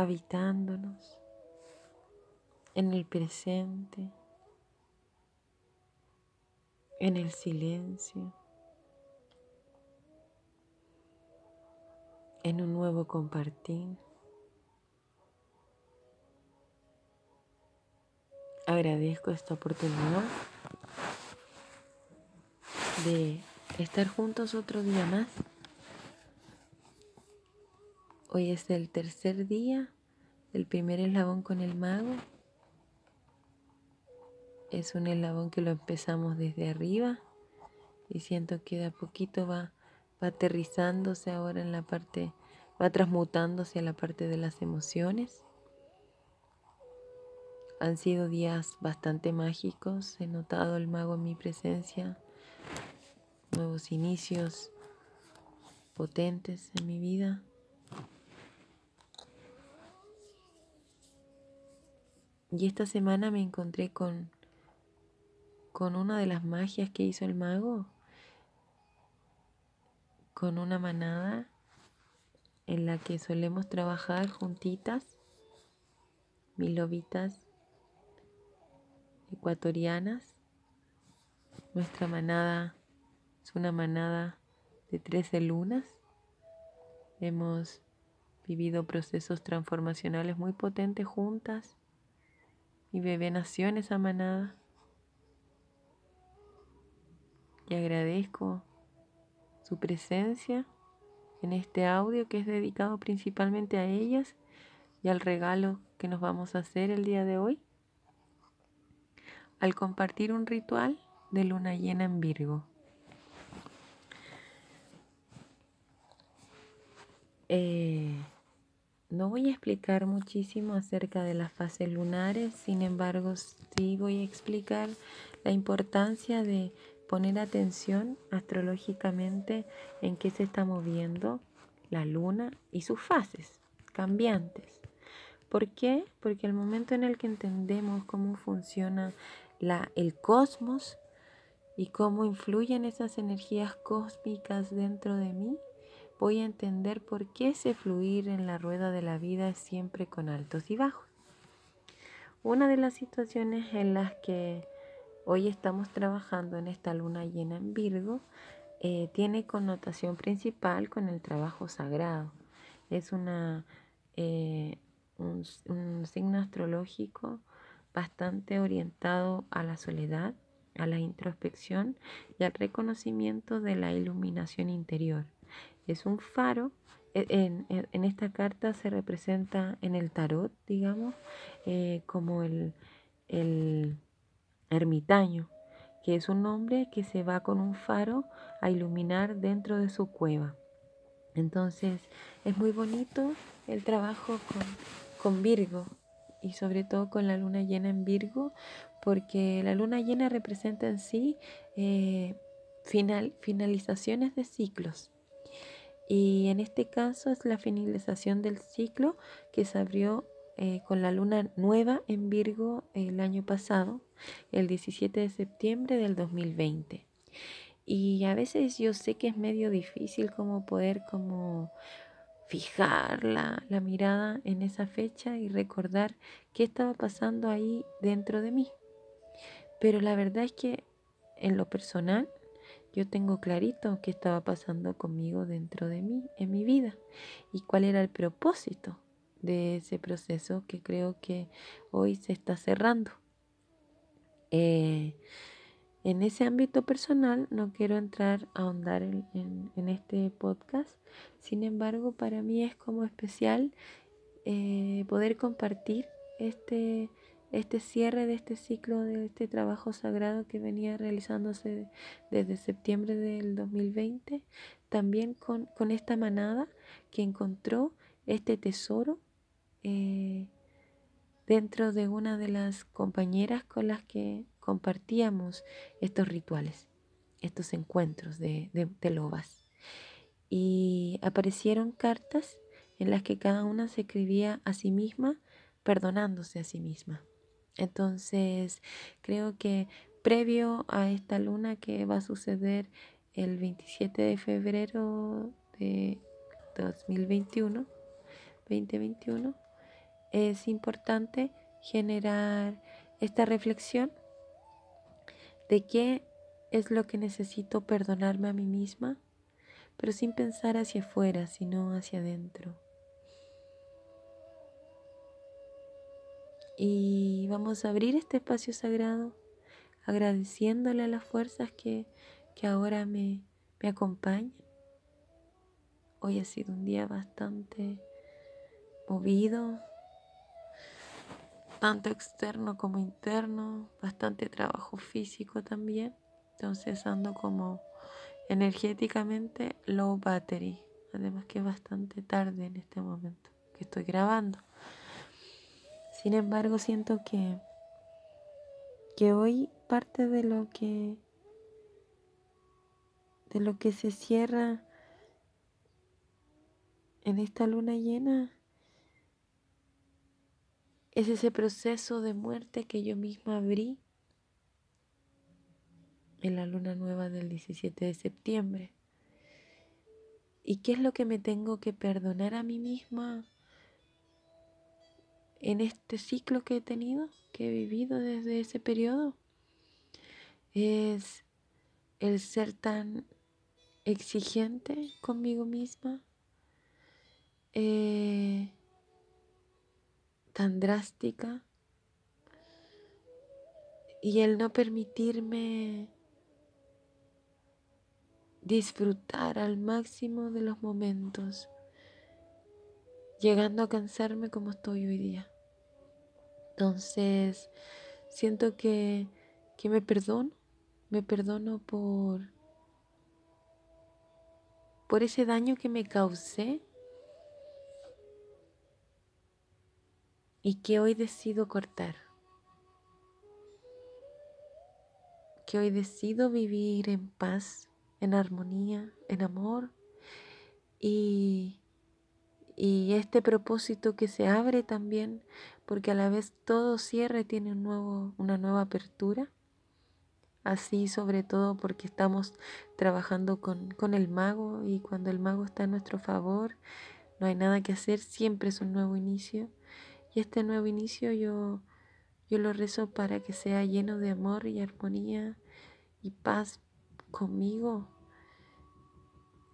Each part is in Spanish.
habitándonos en el presente, en el silencio, en un nuevo compartir. Agradezco esta oportunidad de estar juntos otro día más. Hoy es el tercer día, el primer eslabón con el mago. Es un eslabón que lo empezamos desde arriba y siento que de a poquito va, va aterrizándose ahora en la parte, va transmutándose a la parte de las emociones. Han sido días bastante mágicos, he notado el mago en mi presencia, nuevos inicios potentes en mi vida. Y esta semana me encontré con, con una de las magias que hizo el mago, con una manada en la que solemos trabajar juntitas, mis lobitas ecuatorianas. Nuestra manada es una manada de 13 lunas. Hemos vivido procesos transformacionales muy potentes juntas. Mi bebé nació en esa manada. Y agradezco su presencia en este audio que es dedicado principalmente a ellas y al regalo que nos vamos a hacer el día de hoy al compartir un ritual de luna llena en Virgo. Eh, no voy a explicar muchísimo acerca de las fases lunares, sin embargo sí voy a explicar la importancia de poner atención astrológicamente en qué se está moviendo la luna y sus fases cambiantes. ¿Por qué? Porque el momento en el que entendemos cómo funciona el cosmos y cómo influyen esas energías cósmicas dentro de mí, voy a entender por qué ese fluir en la rueda de la vida es siempre con altos y bajos. Una de las situaciones en las que hoy estamos trabajando en esta luna llena en Virgo eh, tiene connotación principal con el trabajo sagrado. Es una, eh, un signo astrológico bastante orientado a la soledad, a la introspección y al reconocimiento de la iluminación interior. Es un faro. E, en, esta carta se representa en el tarot, digamos, eh, como el, el ermitaño, que es un hombre que se va con un faro a iluminar dentro de su cueva. Entonces es muy bonito el trabajo con, con Virgo, y sobre todo con la luna llena en Virgo, porque la luna llena representa en sí eh, final, finalizaciones de ciclos. Y en este caso es la finalización del ciclo que se abrió eh, con la luna nueva en Virgo el año pasado, el 17 de septiembre del 2020. Y a veces yo sé que es medio difícil como poder como fijar la, mirada en esa fecha y recordar qué estaba pasando ahí dentro de mí. Pero la verdad es que en lo personal yo tengo clarito qué estaba pasando conmigo dentro de mí, en mi vida, y cuál era el propósito de ese proceso que creo que hoy se está cerrando. Eh, en ese ámbito personal no quiero entrar a ahondar en, este podcast, sin embargo para mí es como especial eh, poder compartir este, este cierre de este ciclo, de este trabajo sagrado que venía realizándose desde septiembre del 2020, también con, esta manada que encontró este tesoro eh, dentro de una de las compañeras con las que compartíamos estos rituales, estos encuentros de, lobas. Y aparecieron cartas en las que cada una se escribía a sí misma, perdonándose a sí misma. Entonces, creo que previo a esta luna que va a suceder el 27 de febrero de 2021, 2021, es importante generar esta reflexión de qué es lo que necesito perdonarme a mí misma, pero sin pensar hacia afuera, sino hacia adentro. Y vamos a abrir este espacio sagrado agradeciéndole a las fuerzas que, que ahora me, me acompañan. Hoy ha sido un día bastante movido, tanto externo como interno, bastante trabajo físico también. Entonces ando como energéticamente low battery. Además que es bastante tarde en este momento que estoy grabando. Sin embargo, siento que, que hoy parte de lo que de lo que se cierra en esta luna llena es ese proceso de muerte que yo misma abrí en la luna nueva del 17 de septiembre. ¿Y qué es lo que me tengo que perdonar a mí misma en este ciclo que he tenido, que he vivido desde ese periodo? Es el ser tan exigente conmigo misma, eh, tan drástica, y el no permitirme disfrutar al máximo de los momentos, llegando a cansarme como estoy hoy día. Entonces, siento que, que me perdono, me perdono por por ese daño que me causé y que hoy decido cortar. Que hoy decido vivir en paz, en armonía, en amor y, y este propósito que se abre también, porque a la vez todo cierre tiene un nuevo, una nueva apertura Así sobre todo porque estamos trabajando con, con, el mago y cuando el mago está a nuestro favor, no hay nada que hacer, siempre es un nuevo inicio. Y este nuevo inicio yo, yo lo rezo para que sea lleno de amor y armonía y paz conmigo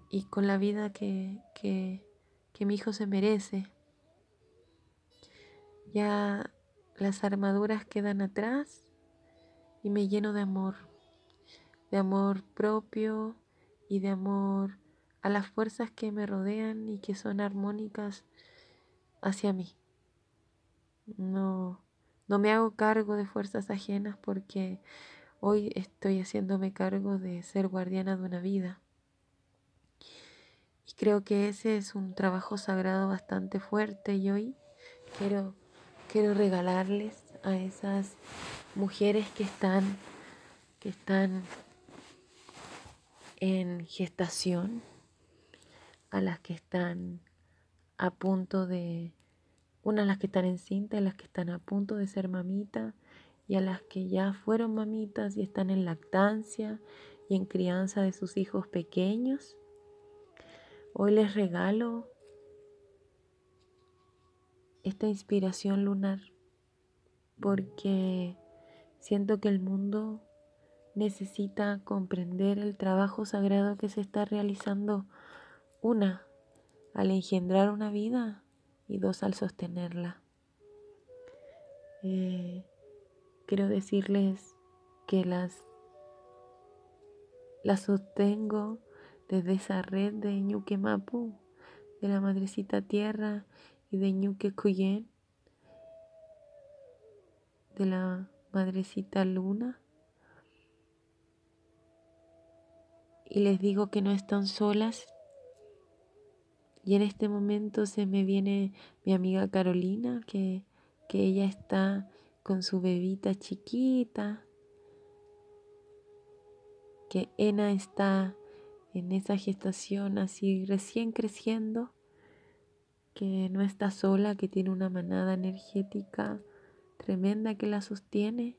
y con la vida que, que, que mi hijo se merece. Ya las armaduras quedan atrás y me lleno de amor, de amor propio y de amor a las fuerzas que me rodean y que son armónicas hacia mí. No, no me hago cargo de fuerzas ajenas porque hoy estoy haciéndome cargo de ser guardiana de una vida. Y creo que ese es un trabajo sagrado bastante fuerte y hoy quiero, quiero regalarles a esas mujeres que están, que están en gestación, a las que están a punto de, una a las que están en cinta, a las que están a punto de ser mamita y a las que ya fueron mamitas y están en lactancia y en crianza de sus hijos pequeños. Hoy les regalo esta inspiración lunar porque Siento que el mundo necesita comprender el trabajo sagrado que se está realizando, una, al engendrar una vida y dos, al sostenerla. Eh, quiero decirles que las, las sostengo desde esa red de Ñuque Mapu, de la Madrecita Tierra y de Ñuque Cuyen, de la Madrecita Luna. Y les digo que no están solas. Y en este momento se me viene mi amiga Carolina, que, que ella está con su bebita chiquita, que Ena está en esa gestación así recién creciendo, que no está sola, que tiene una manada energética tremenda que la sostiene.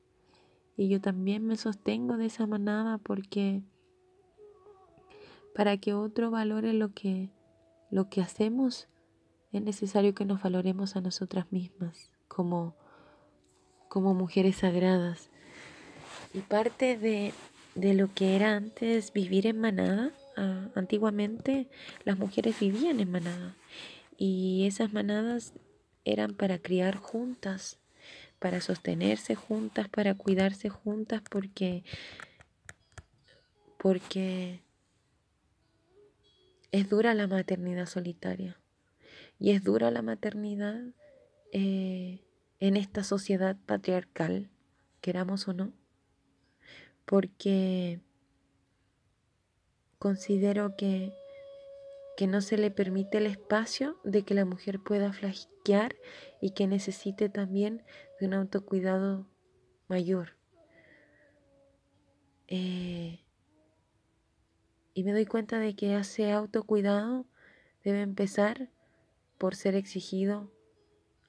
Y yo también me sostengo de esa manada porque para que otro valore lo que, lo que hacemos, es necesario que nos valoremos a nosotras mismas como, como mujeres sagradas. Y parte de, de lo que era antes vivir en manada, ah, antiguamente las mujeres vivían en manada y esas manadas eran para criar juntas, para sostenerse juntas, para cuidarse juntas, porque, porque es dura la maternidad solitaria y es dura la maternidad eh, en esta sociedad patriarcal, queramos o no, porque considero que, que no se le permite el espacio de que la mujer pueda flasquear y que necesite también de un autocuidado mayor. Eh, y me doy cuenta de que ese autocuidado debe empezar por ser exigido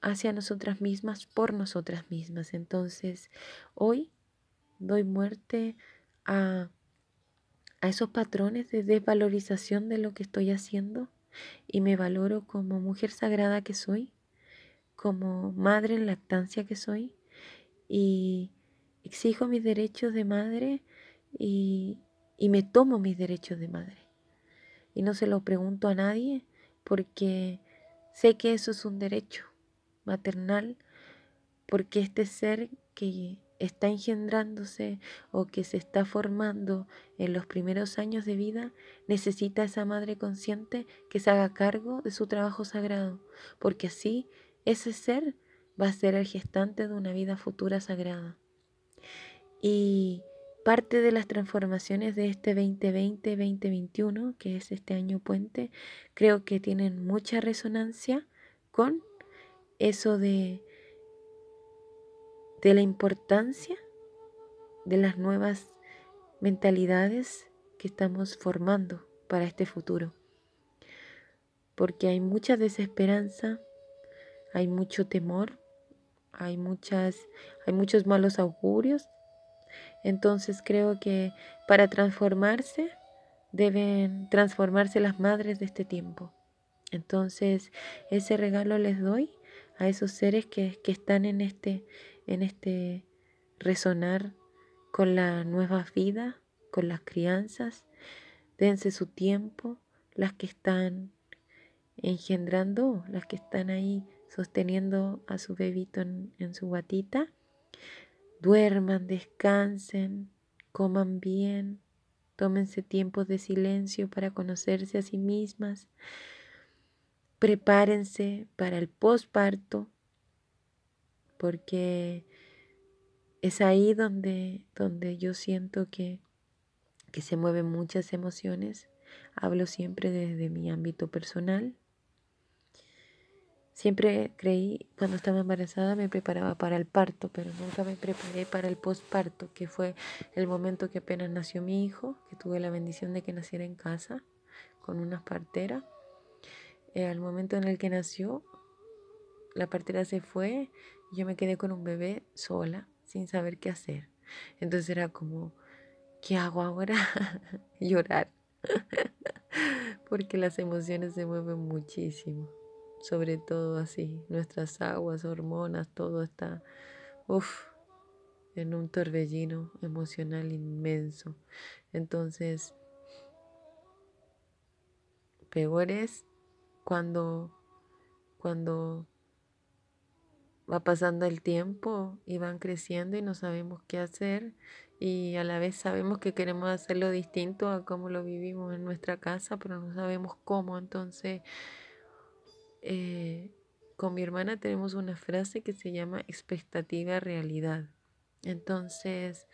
hacia nosotras mismas, por nosotras mismas. Entonces, hoy doy muerte a, a esos patrones de desvalorización de lo que estoy haciendo y me valoro como mujer sagrada que soy, como madre en lactancia que soy y exijo mis derechos de madre y, y me tomo mis derechos de madre. Y no se lo pregunto a nadie porque sé que eso es un derecho maternal, porque este ser que está engendrándose o que se está formando en los primeros años de vida, necesita esa madre consciente que se haga cargo de su trabajo sagrado, porque así ese ser va a ser el gestante de una vida futura sagrada. Y parte de las transformaciones de este 2020-2021, que es este año puente, creo que tienen mucha resonancia con eso de de la importancia de las nuevas mentalidades que estamos formando para este futuro. Porque hay mucha desesperanza, hay mucho temor, hay muchas hay muchos malos augurios. Entonces creo que para transformarse deben transformarse las madres de este tiempo. Entonces ese regalo les doy a esos seres que, que están en este, en este resonar con la nueva vida, con las crianzas. Dense su tiempo, las que están engendrando, las que están ahí sosteniendo a su bebito en, en su guatita. Duerman, descansen, coman bien, tómense tiempos de silencio para conocerse a sí mismas. Prepárense para el posparto, porque es ahí donde, donde yo siento que, que se mueven muchas emociones. Hablo siempre desde mi ámbito personal. Siempre creí, cuando estaba embarazada, me preparaba para el parto, pero nunca me preparé para el posparto, que fue el momento que apenas nació mi hijo, que tuve la bendición de que naciera en casa con una partera. Eh, al momento en el que nació, la partera se fue yo me quedé con un bebé sola, sin saber qué hacer. Entonces era como, ¿qué hago ahora? Llorar. Porque las emociones se mueven muchísimo. Sobre todo así, nuestras aguas, hormonas, todo está, en un torbellino emocional inmenso. Entonces, peor es cuando, cuando va pasando el tiempo y van creciendo y no sabemos qué hacer y a la vez sabemos que queremos hacerlo distinto a como lo vivimos en nuestra casa, pero no sabemos cómo. Entonces, eh, con mi hermana tenemos una frase que se llama expectativa realidad. Entonces,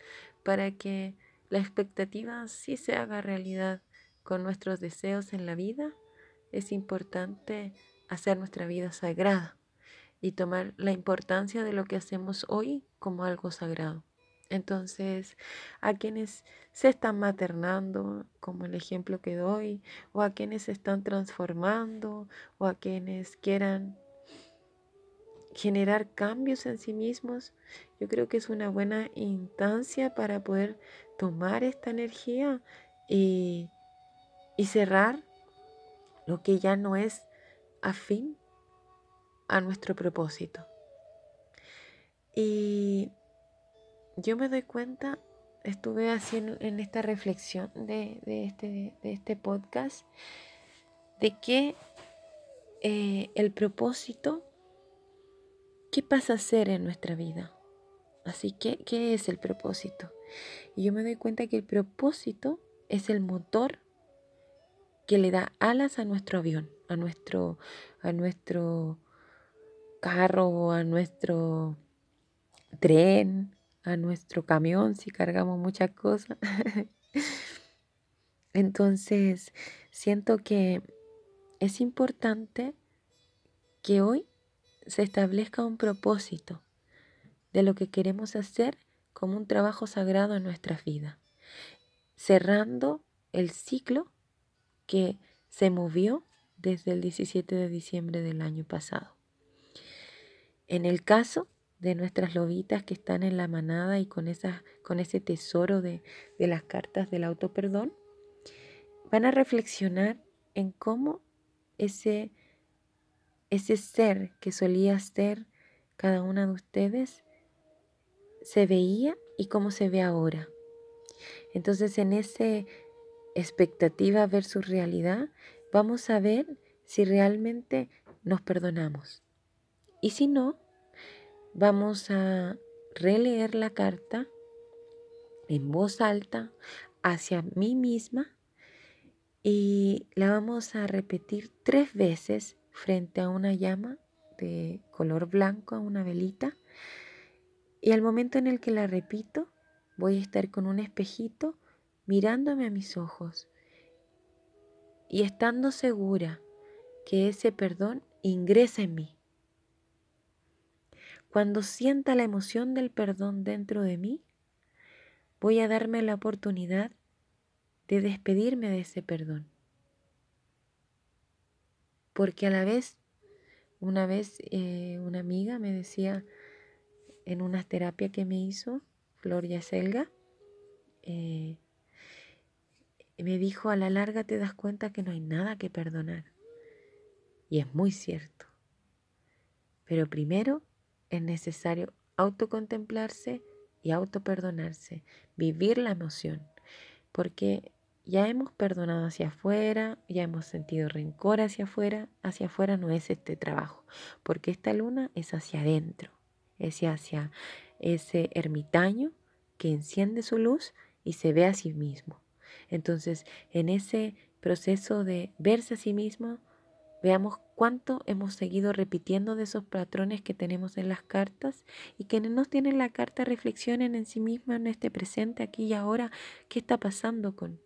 para que la expectativa sí se haga realidad con nuestros deseos en la vida, es importante hacer nuestra vida sagrada y tomar la importancia de lo que hacemos hoy como algo sagrado. Entonces, a quienes se están maternando, como el ejemplo que doy, o a quienes se están transformando, o a quienes quieran generar cambios en sí mismos, yo creo que es una buena instancia para poder tomar esta energía y, y cerrar lo que ya no es afín a nuestro propósito. Y yo me doy cuenta, estuve haciendo en esta reflexión de, este, de este podcast, de que eh, el propósito, ¿qué pasa a ser en nuestra vida? Así que, ¿qué es el propósito? Y yo me doy cuenta que el propósito es el motor que le da alas a nuestro avión, a nuestro, a nuestro carro, a nuestro tren, a nuestro camión si cargamos muchas cosas. Entonces, siento que es importante que hoy se establezca un propósito de lo que queremos hacer como un trabajo sagrado en nuestra vida, cerrando el ciclo que se movió desde el 17 de diciembre del año pasado. En el caso de nuestras lobitas que están en la manada y con, con ese tesoro de, de las cartas del autoperdón, van a reflexionar en cómo ese, ese ser que solía ser cada una de ustedes se veía y cómo se ve ahora. Entonces en esa expectativa versus realidad, vamos a ver si realmente nos perdonamos. Y si no, vamos a releer la carta en voz alta hacia mí misma y la vamos a repetir tres veces frente a una llama de color blanco, a una velita. Y al momento en el que la repito, voy a estar con un espejito mirándome a mis ojos y estando segura que ese perdón ingresa en mí. Cuando sienta la emoción del perdón dentro de mí, voy a darme la oportunidad de despedirme de ese perdón. Porque a la vez, una vez eh, una amiga me decía en una terapia que me hizo, Floria Selga, eh, me dijo, a la larga te das cuenta que no hay nada que perdonar. Y es muy cierto. Pero primero es necesario autocontemplarse y autoperdonarse, vivir la emoción, porque ya hemos perdonado hacia afuera, ya hemos sentido rencor hacia afuera, hacia afuera no es este trabajo, porque esta luna es hacia adentro, es hacia ese ermitaño que enciende su luz y se ve a sí mismo. Entonces, en ese proceso de verse a sí mismo, veamos cuánto hemos seguido repitiendo de esos patrones que tenemos en las cartas y que nos tienen la carta reflexionen en sí misma en este presente, aquí y ahora, qué está pasando con,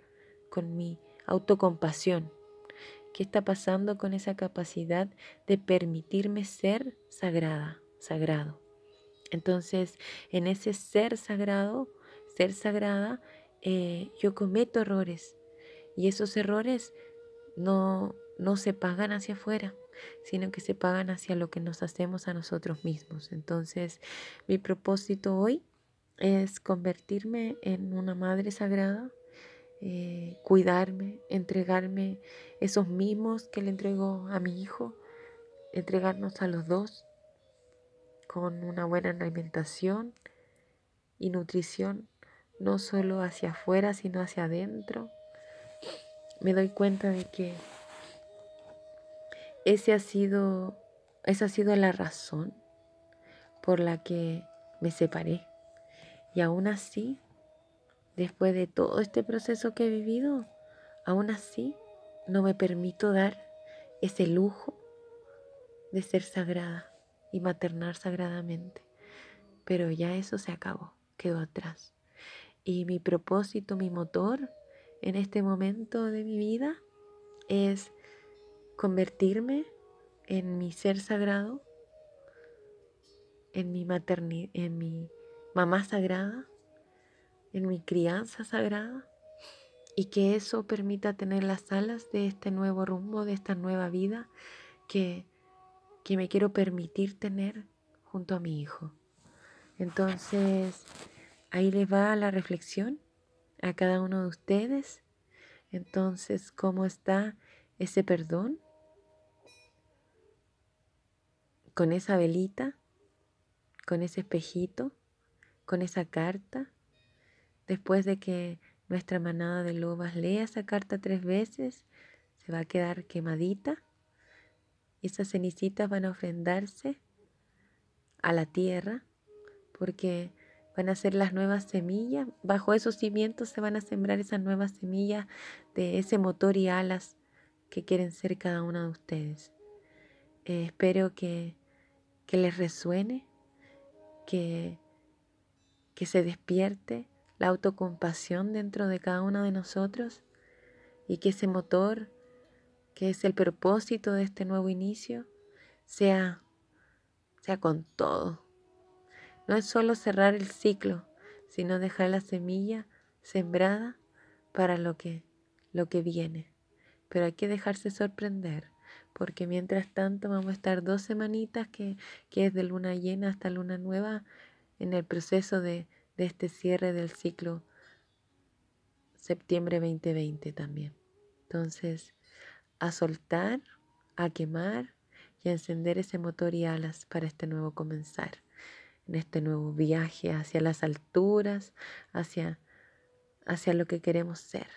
con mi autocompasión? ¿Qué está pasando con esa capacidad de permitirme ser sagrada, sagrado? Entonces, en ese ser sagrado, ser sagrada, eh, yo cometo errores y esos errores no, no se pagan hacia afuera, sino que se pagan hacia lo que nos hacemos a nosotros mismos. Entonces, mi propósito hoy es convertirme en una madre sagrada, eh, cuidarme, entregarme esos mimos que le entrego a mi hijo, entregarnos a los dos con una buena alimentación y nutrición, no solo hacia afuera, sino hacia adentro. Me doy cuenta de que ese ha sido, esa ha sido la razón por la que me separé. Y aún así Después de todo este proceso que he vivido, aún así no me permito dar ese lujo de ser sagrada y maternar sagradamente. Pero ya eso se acabó, quedó atrás. Y mi propósito, mi motor en este momento de mi vida es convertirme en mi ser sagrado, en mi maternidad, en mi mamá sagrada en mi crianza sagrada y que eso permita tener las alas de este nuevo rumbo, de esta nueva vida que, que me quiero permitir tener junto a mi hijo. Entonces, ahí les va la reflexión a cada uno de ustedes. Entonces, ¿cómo está ese perdón? Con esa velita, con ese espejito, con esa carta, después de que nuestra manada de lobas lea esa carta tres veces, se va a quedar quemadita. Esas cenicitas van a ofrendarse a la tierra porque van a ser las nuevas semillas. Bajo esos cimientos se van a sembrar esas nuevas semillas de ese motor y alas que quieren ser cada una de ustedes. Eh, espero que, que, les resuene, que, que se despierte la autocompasión dentro de cada uno de nosotros y que ese motor, que es el propósito de este nuevo inicio, sea, sea con todo. No es solo cerrar el ciclo, sino dejar la semilla sembrada para lo que, lo que viene. Pero hay que dejarse sorprender, porque mientras tanto vamos a estar dos semanitas que, que es de luna llena hasta luna nueva en el proceso de, de este cierre del ciclo septiembre 2020 también. Entonces, a soltar, a quemar y a encender ese motor y alas para este nuevo comenzar, en este nuevo viaje hacia las alturas, hacia, hacia lo que queremos ser.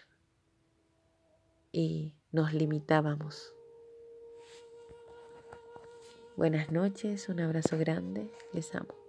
Y nos limitábamos. Buenas noches, un abrazo grande, les amo.